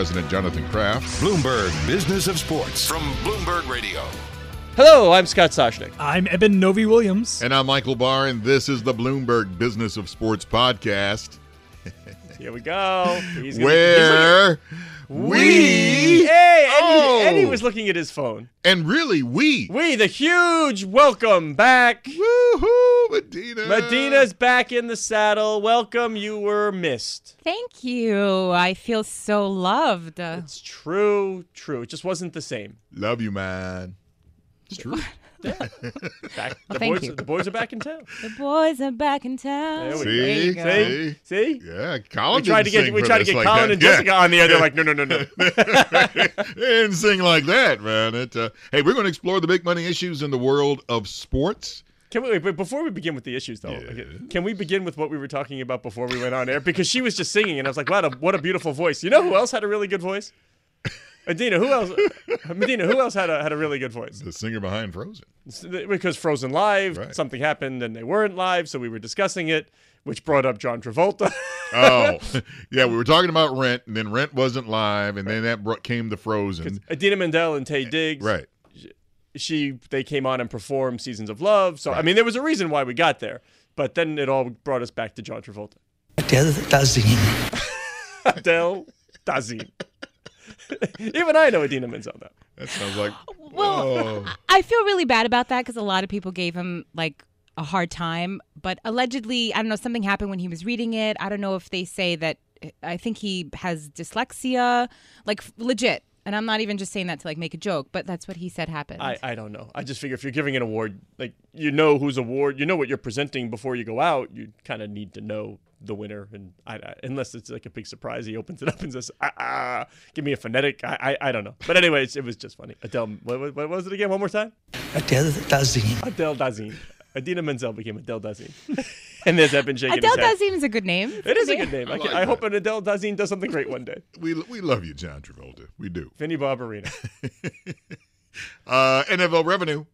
Jonathan Kraft. Bloomberg Business of Sports from Bloomberg Radio. Hello, I'm Scott Soshnick. I'm Eben Novy-Williams. And I'm Michael Barr, and this is the Bloomberg Business of Sports podcast. Here we go. He's gonna- Where he's looking- we. Hey, Eddie, Oh. Eddie was looking at his phone. And really, we. We, the huge welcome back. Woohoo, Madena. Madena's back in the saddle. Welcome. You were missed. Thank you. I feel so loved. It's true, true. It just wasn't the same. Love you, man. It's true. Back, the, thank boys, you. the boys are back in town. The boys are back in town. There we See? There you go. See? See? Yeah, Colin We tried to didn't get we tried to get like Colin that. and Yeah. Jessica on the air. They're like, no, no, no, no. they didn't sing like that, man. It, uh, hey, we're going to explore the big money issues in the world of sports. Can we? But before we begin with the issues, though, okay, can we begin with what we were talking about before we went on air? Because she was just singing, and I was like, "Wow, what a beautiful voice!" You know who else had a really good voice? Madena. Who else? Madena. Who else had a had a really good voice? The singer behind Frozen. Because Frozen live, Right. something happened, and they weren't live, so we were discussing it, which brought up John Travolta. Oh, yeah, we were talking about Rent, and then Rent wasn't live, and then that brought, came the Frozen. Idina Menzel and Tay eh, Diggs. Right. she they came on and performed Seasons of Love. So I mean, there was a reason why we got there, but then it all brought us back to John Travolta. Adele Dazeem. Adele Dazeem. Even I know Idina Menzel now. That sounds like. Well, oh. I feel really bad about that because a lot of people gave him like a hard time. But allegedly, I don't know, something happened when he was reading it. I don't know if they say that. I think he has dyslexia, like legit. And I'm not even just saying that to like make a joke, but that's what he said happened. I, I don't know. I just figure if you're giving an award, like you know whose award, you know what you're presenting before you go out. You kind of need to know the winner, and I, I, unless it's like a big surprise, he opens it up and says, ah, ah, "Give me a phonetic." I, I, I don't know. But anyways, it was just funny. Adele, what, what, what was it again? One more time. Adele Dazeem. Adele Dazeem. Idina Menzel became Adele Dazeem. and there's Eben shaking Adele his head. Dazeem is a good name. It is a good name. I, like I hope that. an Adele Dazeem does something great one day. We, we love you, John Travolta. We do. Vinny Barbarino. Uh, NFL revenue.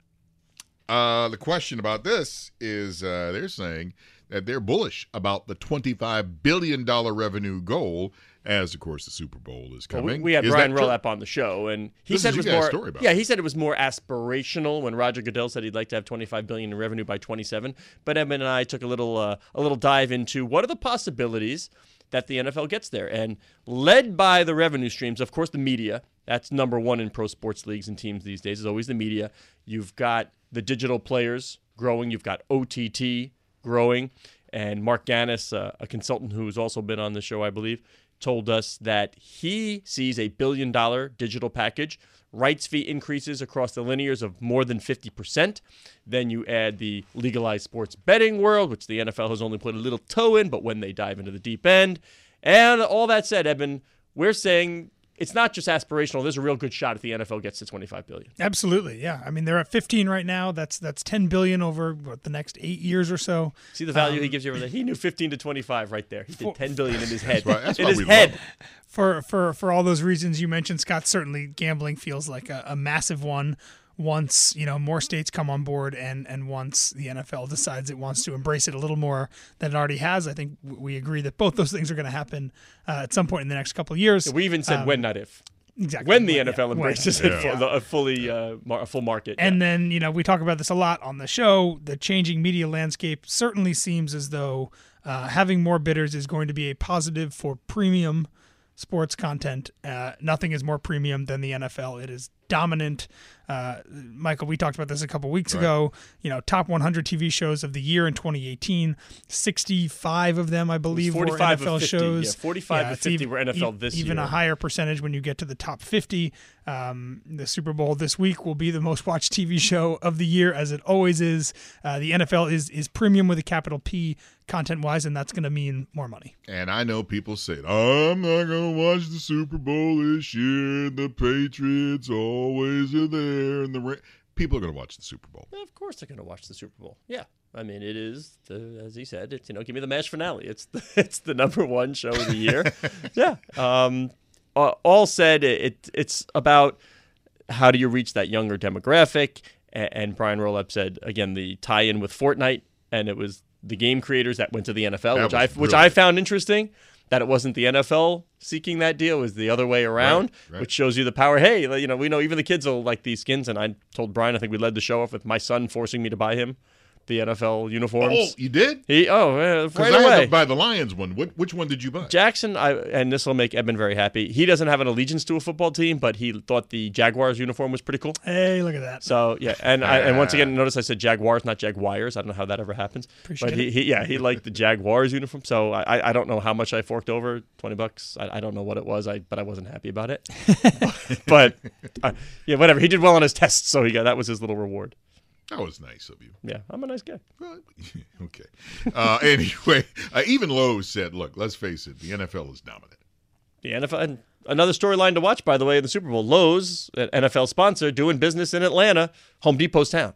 Uh, the question about this is uh, they're saying that they're bullish about the $25 billion revenue goal, as, of course, the Super Bowl is Well, we, coming. we had Is Brian true? On the show, and he This said it was more. story about yeah, he said it was more aspirational when Roger Goodell said he'd like to have 25 billion in revenue by 27. But Eben and I took a little uh, a little dive into what are the possibilities that the NFL gets there, and led by the revenue streams, of course, the media. That's number one in pro sports leagues and teams these days. Is always the media. You've got the digital players growing. You've got OTT growing. And Marc Ganis, uh, a consultant who's also been on the show, I believe, told us that he sees a billion dollar digital package, rights fee increases across the linears of more than 50%. Then you add the legalized sports betting world, which the NFL has only put a little toe in, but when they dive into the deep end. And all that said, Eben, we're saying it's not just aspirational. There's a real good shot if the NFL gets to 25 billion. Absolutely, yeah. I mean, they're at 15 right now. That's that's 10 billion over what the next eight years or so. See the value he um, gives you over there. He knew 15 to 25 right there. He did 10 billion in his head. why- that's in his we head. love For for for all those reasons you mentioned, Scott. Certainly, gambling feels like a, a massive one. Once you know more states come on board, and and once the NFL decides it wants to embrace it a little more than it already has, I think we agree that both those things are going to happen uh, at some point in the next couple of years. We even said Um, when, not if. exactly When the yeah, NFL when. embraces it for the, a fully uh, mar- a full market. And yeah. then, you know, we talk about this a lot on the show. The changing media landscape certainly seems as though uh, having more bidders is going to be a positive for premium sports content. Uh, nothing is more premium than the NFL. It is dominant. Uh, Michael, we talked about this a couple weeks ago. You know, top 100 TV shows of the year in 2018. 65 of them, I believe, were 45 of NFL 50. shows. Yeah, 45 to 50 ev- were NFL e- this Even year. Even a higher percentage when you get to the top 50. Um, the Super Bowl this week will be the most watched TV show of the year, as it always is. Uh, the NFL is is premium with a capital P content wise, and that's going to mean more money. And I know people say, I'm not going to watch the Super Bowl this year. The Patriots always are there. And the Ra-. People are going to watch the Super Bowl. Of course, they're going to watch the Super Bowl. Yeah, I mean, it is the, as he said. It's you know, give me the match finale. It's the, it's the number one show of the year. yeah. Um, all said, it it's about how do you reach that younger demographic? And, and Brian Rolapp said again the tie-in with Fortnite, and it was the game creators that went to the NFL, That which I which I found interesting. That it wasn't the NFL seeking that deal; it was the other way around, right. which shows you the power. Hey, you know, we know even the kids will like these skins, and I told Brian I think we led the show off with my son forcing me to buy him the NFL uniforms. Oh, you did? He oh uh, Because right I had away. to buy the Lions one. What, which one did you buy? Jackson, I and this will make Edmund very happy. He doesn't have an allegiance to a football team, but he thought the Jaguars uniform was pretty cool. Hey, look at that. So yeah, and I, and once again, notice I said Jaguars, not Jaguars. I don't know how that ever happens. Appreciate but he, it. he yeah he liked the Jaguars uniform. So I I don't know how much I forked over twenty bucks. I, I don't know what it was. I but I wasn't happy about it. but uh, yeah, whatever. He did well on his tests, so he got that was his little reward. That was nice of you. Yeah, I'm a nice guy. Well, okay. Uh, anyway, uh, even Lowe's said, look, let's face it, the NFL is dominant. The NFL. And another storyline to watch, by the way, in the Super Bowl. Lowe's, an NFL sponsor, doing business in Atlanta, Home Depot's town.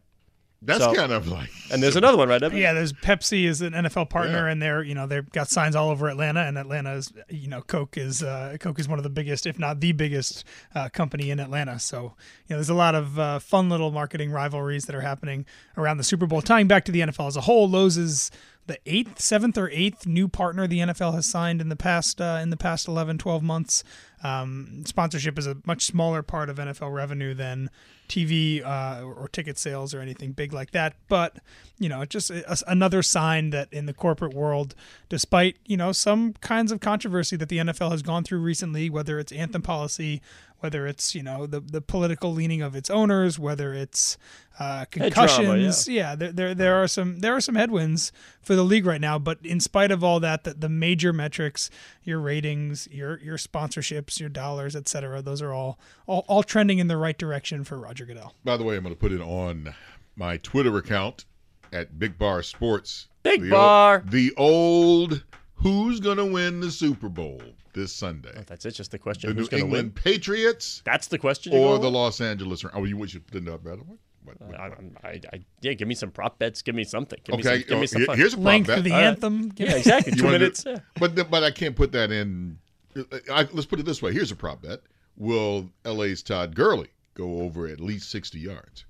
That's So- kind of like. And there's another one, right? Eben? Yeah, there's Pepsi is an NFL partner, Yeah. and they're you know they've got signs all over Atlanta, and Atlanta is you know Coke is uh, Coke is one of the biggest, if not the biggest, uh, company in Atlanta. So you know there's a lot of uh, fun little marketing rivalries that are happening around the Super Bowl. Tying back to the NFL as a whole, Lowe's is the eighth, seventh, or eighth new partner the NFL has signed in the past uh, in the past 11, 12 months. Um, sponsorship is a much smaller part of NFL revenue than TV uh, or, ticket sales or anything big like that. But you know, just a, another sign that in the corporate world, despite you know some kinds of controversy that the NFL has gone through recently, whether it's anthem policy, whether it's you know the the political leaning of its owners, whether it's uh, Head drama, concussions, yeah, there, there there are some there are some headwinds for the league right now. But in spite of all that, the, the major metrics, your ratings, your your sponsorships, your dollars, et cetera, those are all all, all trending in the right direction for Roger Goodell. By the way, I'm going to put it on my Twitter account at Big Bar Sports. Big the Bar. Old, the old who's going to win the Super Bowl this Sunday? Oh, that's it. Just the question: The New Who's going England win? Patriots That's the question. or the? Los Angeles? Oh, you wish you didn't know better. What? what, uh, what- I, I, I, yeah, give me some prop bets. Give me something. Give me okay, some, give oh, me some here- fun. here's a prop Length bet. of the All right. anthem. yeah, exactly. Two wanna do- yeah. But the, but I can't put that in. Uh, I, let's put it this way. Here's a prop bet. Will LA's Todd Gurley go over at least 60 yards?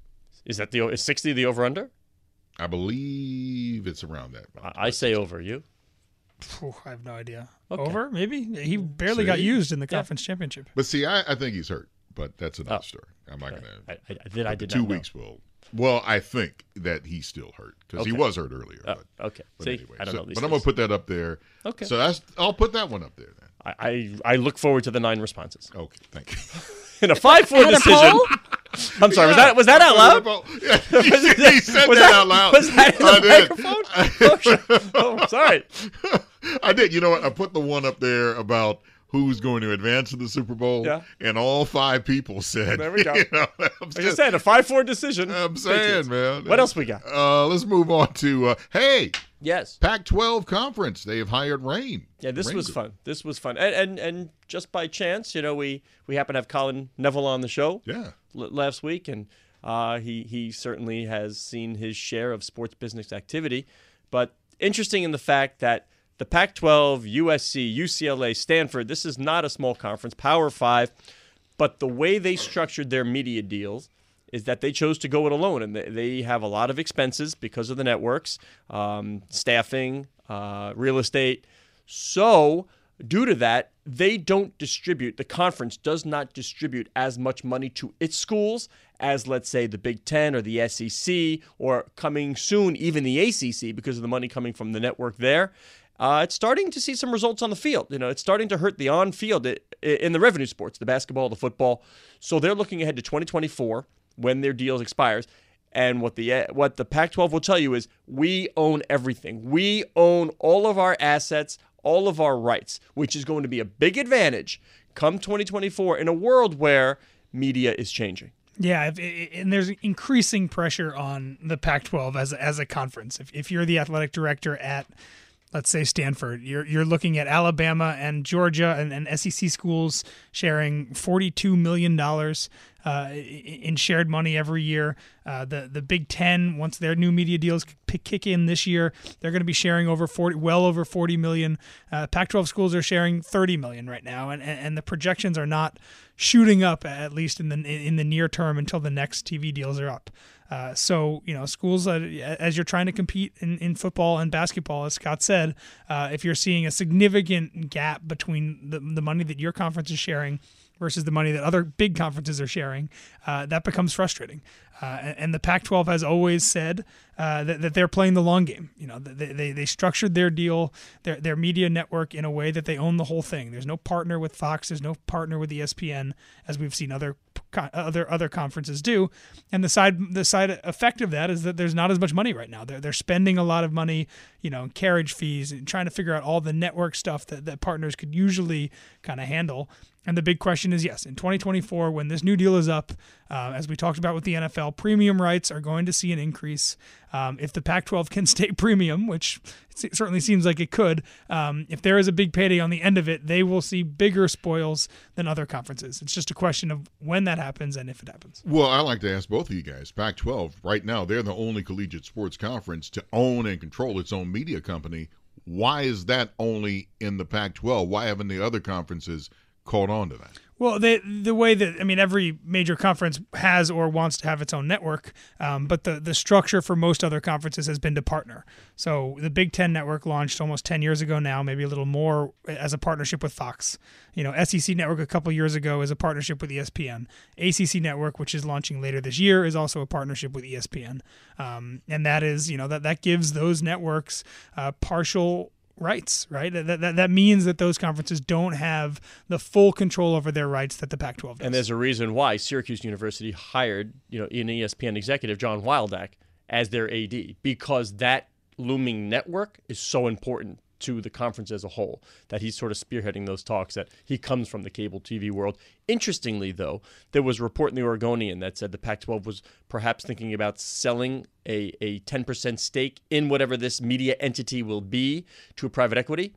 Is that the is sixty the over under? I believe it's around that. I, I say over. You? Phew, I have no idea. Okay. Over? Maybe he barely got used in the conference championship. But see, I, I think he's hurt. But that's another Oh. story. I'm not gonna. I, I did. I did Two not know. weeks will. Well, I think that he's still hurt because he was hurt earlier. Oh, but, okay. but See, anyway, I don't so- know these but I'm gonna put that up there. Okay. So that's I'll put that one up there then. I, I I look forward to the nine responses Okay, thank you. in a five four decision. I'm sorry. Was that was that out loud? Yeah, he, he said Was that, that- out loud. was that in the did. microphone? Oh, oh, sorry. I did. You know what? I put the one up there about who's going to advance to the Super Bowl. Yeah. And all five people said. There we go. You know, I'm, I just just, said a five four decision. I'm saying, Patriots. man. What else we got? Uh, let's move on to uh, hey, Yes. Pac-12 conference. They have hired Raine. Yeah, this Raine was Group. fun. This was fun, and, and and just by chance, you know, we we happen to have Colin Neville on the show Yeah. l- last week, and uh, he he certainly has seen his share of sports business activity. But interesting in the fact that the Pac-12, USC, UCLA, Stanford, this is not a small conference, Power Five, but the way they structured their media deals is that they chose to go it alone, and they, they have a lot of expenses because of the networks, um, staffing, uh, real estate. So, due to that, they don't distribute, the conference does not distribute as much money to its schools as, let's say, the Big Ten or the SEC, or coming soon, even the ACC, because of the money coming from the network there. Uh, it's starting to see some results on the field. You know, it's starting to hurt the on-field i- i- in the revenue sports, the basketball, the football. So they're looking ahead to 2024 when their deals expires. And what the what the Pac-12 will tell you is we own everything. We own all of our assets, all of our rights, which is going to be a big advantage come 2024 in a world where media is changing. Yeah, and there's increasing pressure on the Pac-12 as as a conference. If, if you're the athletic director at, let's say Stanford, you're you're looking at Alabama and Georgia and, and SEC schools sharing 42 million dollars uh, in shared money every year. Uh, the the Big Ten, once their new media deals kick in this year, they're going to be sharing over 40, well over 40 million. Uh, Pac-12 schools are sharing 30 million right now, and and the projections are not shooting up at least in the in the near term until the next TV deals are up. Uh, so you know, schools uh, as you're trying to compete in, in football and basketball, as Scott said, uh, if you're seeing a significant gap between the the money that your conference is sharing versus the money that other big conferences are sharing, uh, that becomes frustrating. Uh, and, and the Pac-12 has always said uh, that, that they're playing the long game. You know, they, they, they structured their deal, their, their media network in a way that they own the whole thing. There's no partner with Fox. There's no partner with ESPN, as we've seen other other other conferences do. And the side the side effect of that is that there's not as much money right now. They're they're spending a lot of money, you know, carriage fees and trying to figure out all the network stuff that, that partners could usually kind of handle. And the big question is yes, in 2024, when this new deal is up, uh, as we talked about with the NFL, premium rights are going to see an increase. Um, if the Pac 12 can stay premium, which it certainly seems like it could, um, if there is a big payday on the end of it, they will see bigger spoils than other conferences. It's just a question of when that happens and if it happens. Well, I like to ask both of you guys. Pac 12, right now, they're the only collegiate sports conference to own and control its own media company. Why is that only in the Pac 12? Why haven't the other conferences caught on to that? Well, the the way that I mean, every major conference has or wants to have its own network, um, but the the structure for most other conferences has been to partner. So the Big Ten network launched almost ten years ago now, maybe a little more, as a partnership with Fox. You know, SEC network a couple years ago is a partnership with ESPN. ACC network, which is launching later this year, is also a partnership with ESPN, um, and that is you know that that gives those networks uh, partial rights, right? That, that, that means that those conferences don't have the full control over their rights that the Pac-12 does. And there's a reason why Syracuse University hired, you know, an ESPN executive, John Wildhack, as their AD, because that looming network is so important to the conference as a whole that he's sort of spearheading those talks that he comes from the cable TV world. Interestingly, though, there was a report in the Oregonian that said the Pac 12 was perhaps thinking about selling a, a 10% stake in whatever this media entity will be to a private equity.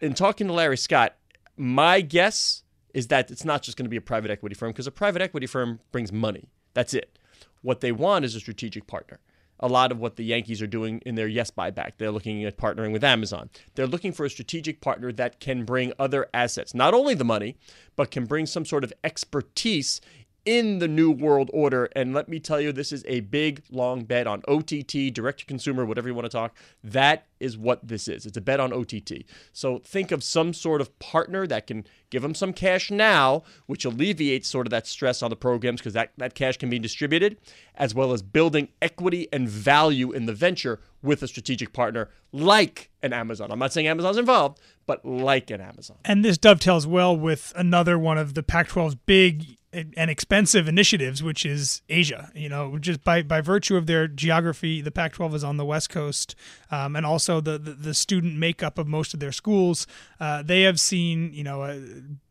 In talking to Larry Scott, my guess is that it's not just going to be a private equity firm because a private equity firm brings money. That's it. What they want is a strategic partner. A lot of what the Yankees are doing in their yes buyback, they're looking at partnering with Amazon. They're looking for a strategic partner that can bring other assets, not only the money, but can bring some sort of expertise in the new world order. And let me tell you, this is a big, long bet on OTT, direct to consumer, whatever you want to talk. That is what this is. It's a bet on OTT. So think of some sort of partner that can give them some cash now, which alleviates sort of that stress on the programs because that, that cash can be distributed, as well as building equity and value in the venture with a strategic partner like an Amazon. I'm not saying Amazon's involved, but like an Amazon. And this dovetails well with another one of the Pac-12's big and expensive initiatives, which is Asia. You know, just by, by virtue of their geography, the Pac-12 is on the West Coast, um, and also the, the the student makeup of most of their schools. Uh, they have seen, you know, uh,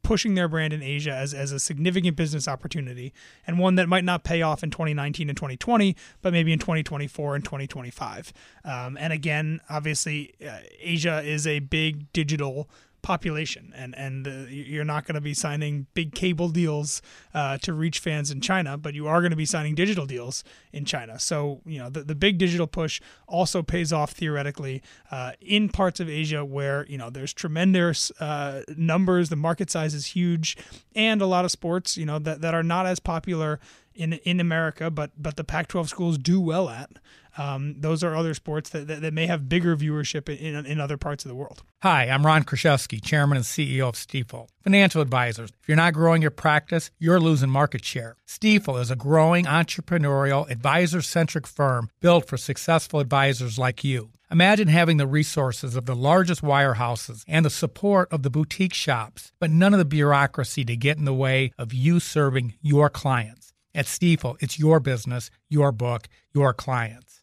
pushing their brand in Asia as, as a significant business opportunity and one that might not pay off in 2019 and 2020, but maybe in 2024 and 2025. Um, and again, obviously, uh, Asia is a big digital population and and uh, you're not going to be signing big cable deals uh, to reach fans in China but you are going to be signing digital deals in China. So you know the, the big digital push also pays off theoretically uh, in parts of Asia where you know there's tremendous uh, numbers the market size is huge and a lot of sports you know that, that are not as popular in in America but but the Pac-12 schools do well at um, those are other sports that, that, that may have bigger viewership in, in other parts of the world. Hi, I'm Ron Kruszewski, Chairman and CEO of Stifel. Financial advisors, if you're not growing your practice, you're losing market share. Stifel is a growing entrepreneurial, advisor centric firm built for successful advisors like you. Imagine having the resources of the largest wirehouses and the support of the boutique shops, but none of the bureaucracy to get in the way of you serving your clients. At Stifel, it's your business, your book, your clients.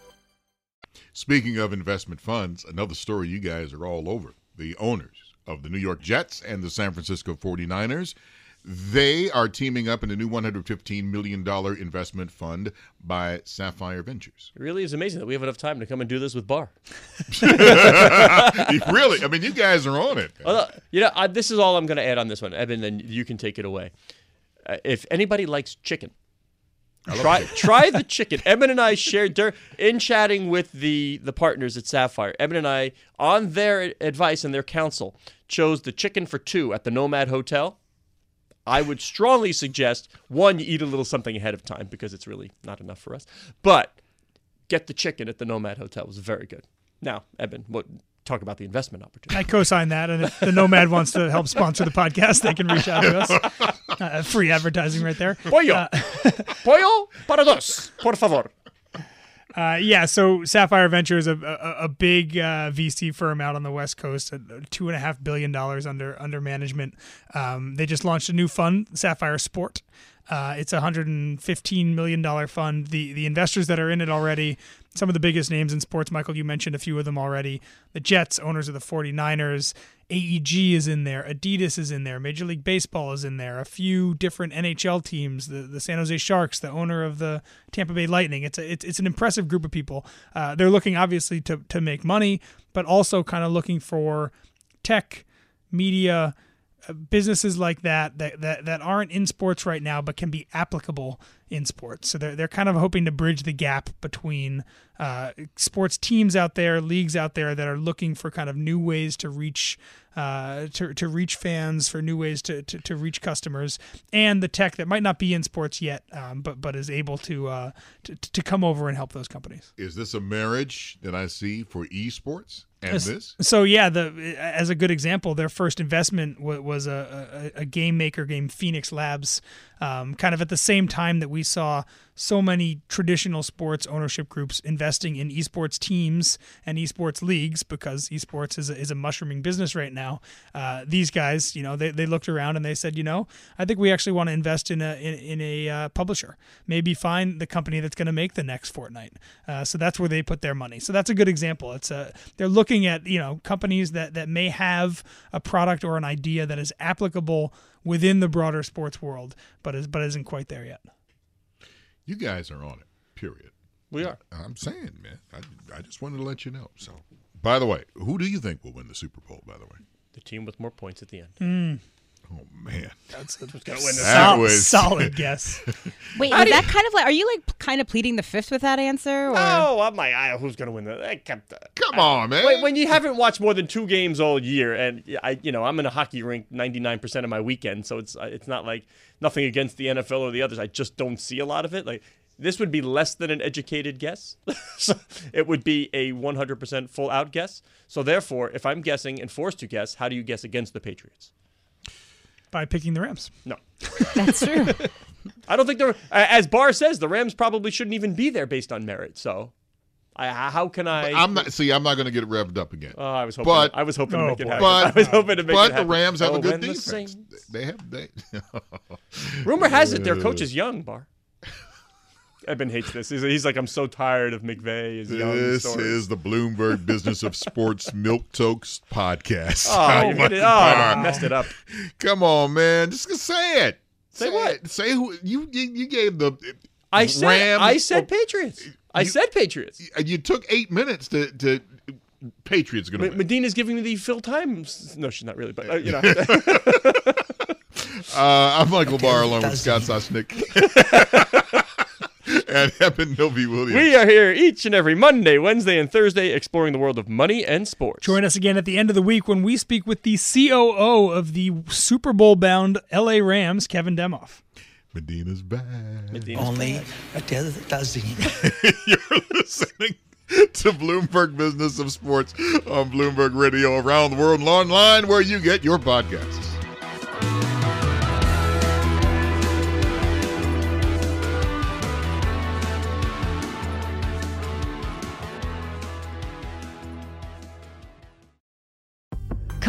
Speaking of investment funds, another story you guys are all over. The owners of the New York Jets and the San Francisco 49ers, they are teaming up in a new $115 million investment fund by Sapphire Ventures. It really is amazing that we have enough time to come and do this with Barr. really? I mean, you guys are on it. Well, uh, you know, I, this is all I'm going to add on this one. Eben, then you can take it away. Uh, if anybody likes chicken, try try the chicken. Eben and I shared dur- in chatting with the the partners at Sapphire. Eben and I, on their advice and their counsel, chose the chicken for two at the Nomad Hotel. I would strongly suggest one, you eat a little something ahead of time because it's really not enough for us. But get the chicken at the Nomad Hotel it was very good. Now, Eben, what talk about the investment opportunity? I co-sign that, and if the Nomad wants to help sponsor the podcast, they can reach out to us. Uh, free advertising right there. Pollo, pollo para dos, por favor. Uh, yeah, so Sapphire Ventures, a, a, a big uh, VC firm out on the West Coast, two and a half billion dollars under under management. Um, they just launched a new fund, Sapphire Sport. Uh, it's a hundred and fifteen million dollar fund. The the investors that are in it already, some of the biggest names in sports. Michael, you mentioned a few of them already. The Jets, owners of the 49ers. AEG is in there, Adidas is in there, Major League Baseball is in there, a few different NHL teams, the, the San Jose Sharks, the owner of the Tampa Bay Lightning. It's a, it's, it's an impressive group of people. Uh, they're looking obviously to to make money, but also kind of looking for tech, media, businesses like that, that that that aren't in sports right now but can be applicable in sports. So they're they're kind of hoping to bridge the gap between uh, sports teams out there, leagues out there that are looking for kind of new ways to reach uh, to, to reach fans, for new ways to, to, to, reach customers, and the tech that might not be in sports yet, um, but but is able to, uh, to to come over and help those companies. Is this a marriage that I see for esports? And this? So yeah, the as a good example, their first investment w- was a, a, a game maker game, Phoenix Labs. Um, kind of at the same time that we saw so many traditional sports ownership groups investing in esports teams and esports leagues because esports is a, is a mushrooming business right now. Uh, these guys, you know, they, they looked around and they said, you know, I think we actually want to invest in a in, in a uh, publisher. Maybe find the company that's going to make the next Fortnite. Uh, so that's where they put their money. So that's a good example. It's a they're looking at you know companies that that may have a product or an idea that is applicable within the broader sports world, but is but isn't quite there yet. You guys are on it, period. We are. I'm saying, man. I, I just wanted to let you know. So, by the way, who do you think will win the Super Bowl, by the way? The team with more points at the end. Mm. Oh man, That's a Who's gonna win? That was- solid guess. Wait, How is do you- that kind of like? Are you like kind of pleading the fifth with that answer? Or? Oh, I'm like, I, who's gonna win that? I kept, come on, man. When, when you haven't watched more than two games all year, and I, you know, I'm in a hockey rink 99% of my weekend, so it's uh, it's not like nothing against the NFL or the others. I just don't see a lot of it. Like this would be less than an educated guess. so it would be a 100% full out guess. So therefore, if I'm guessing and forced to guess, how do you guess against the Patriots? By picking the Rams. No. That's true. I don't think the as Barr says the Rams probably shouldn't even be there based on merit. So, I, how can I? I'm not. See, I'm not going to get it revved up again. Oh, I was hoping. But- I was hoping to Oh, make it happen. But I was hoping to make but it the. Rams have Oh, a good when the defense. They have they. Rumor has it their coach uh, is young, Bar. Eben hates this. He's, he's like, I'm so tired of McVay. Is young. This stories." is the Bloomberg Business of Sports Milk Toast podcast. Oh, you my made it, oh, God. I messed it up. Come on, man. Just say it. Say what? it. Say who you you, you gave the I said. Rams. I said Patriots. I said Patriots. you took eight minutes to to Patriots going to M- win. Madena's giving me the Phil Times. No, she's not really, but uh, you know. Uh, I'm Michael Barr along with Scott Soshnick and Eben Novy-Williams. we are here each and every Monday, Wednesday, and Thursday, exploring the world of money and sports. Join us again at the end of the week when we speak with the COO of the Super Bowl bound LA Rams, Kevin Demoff. Madena's back. Madena's Only a del dozen. You're listening to Bloomberg Business of Sports on Bloomberg Radio around the world and online where you get your podcasts.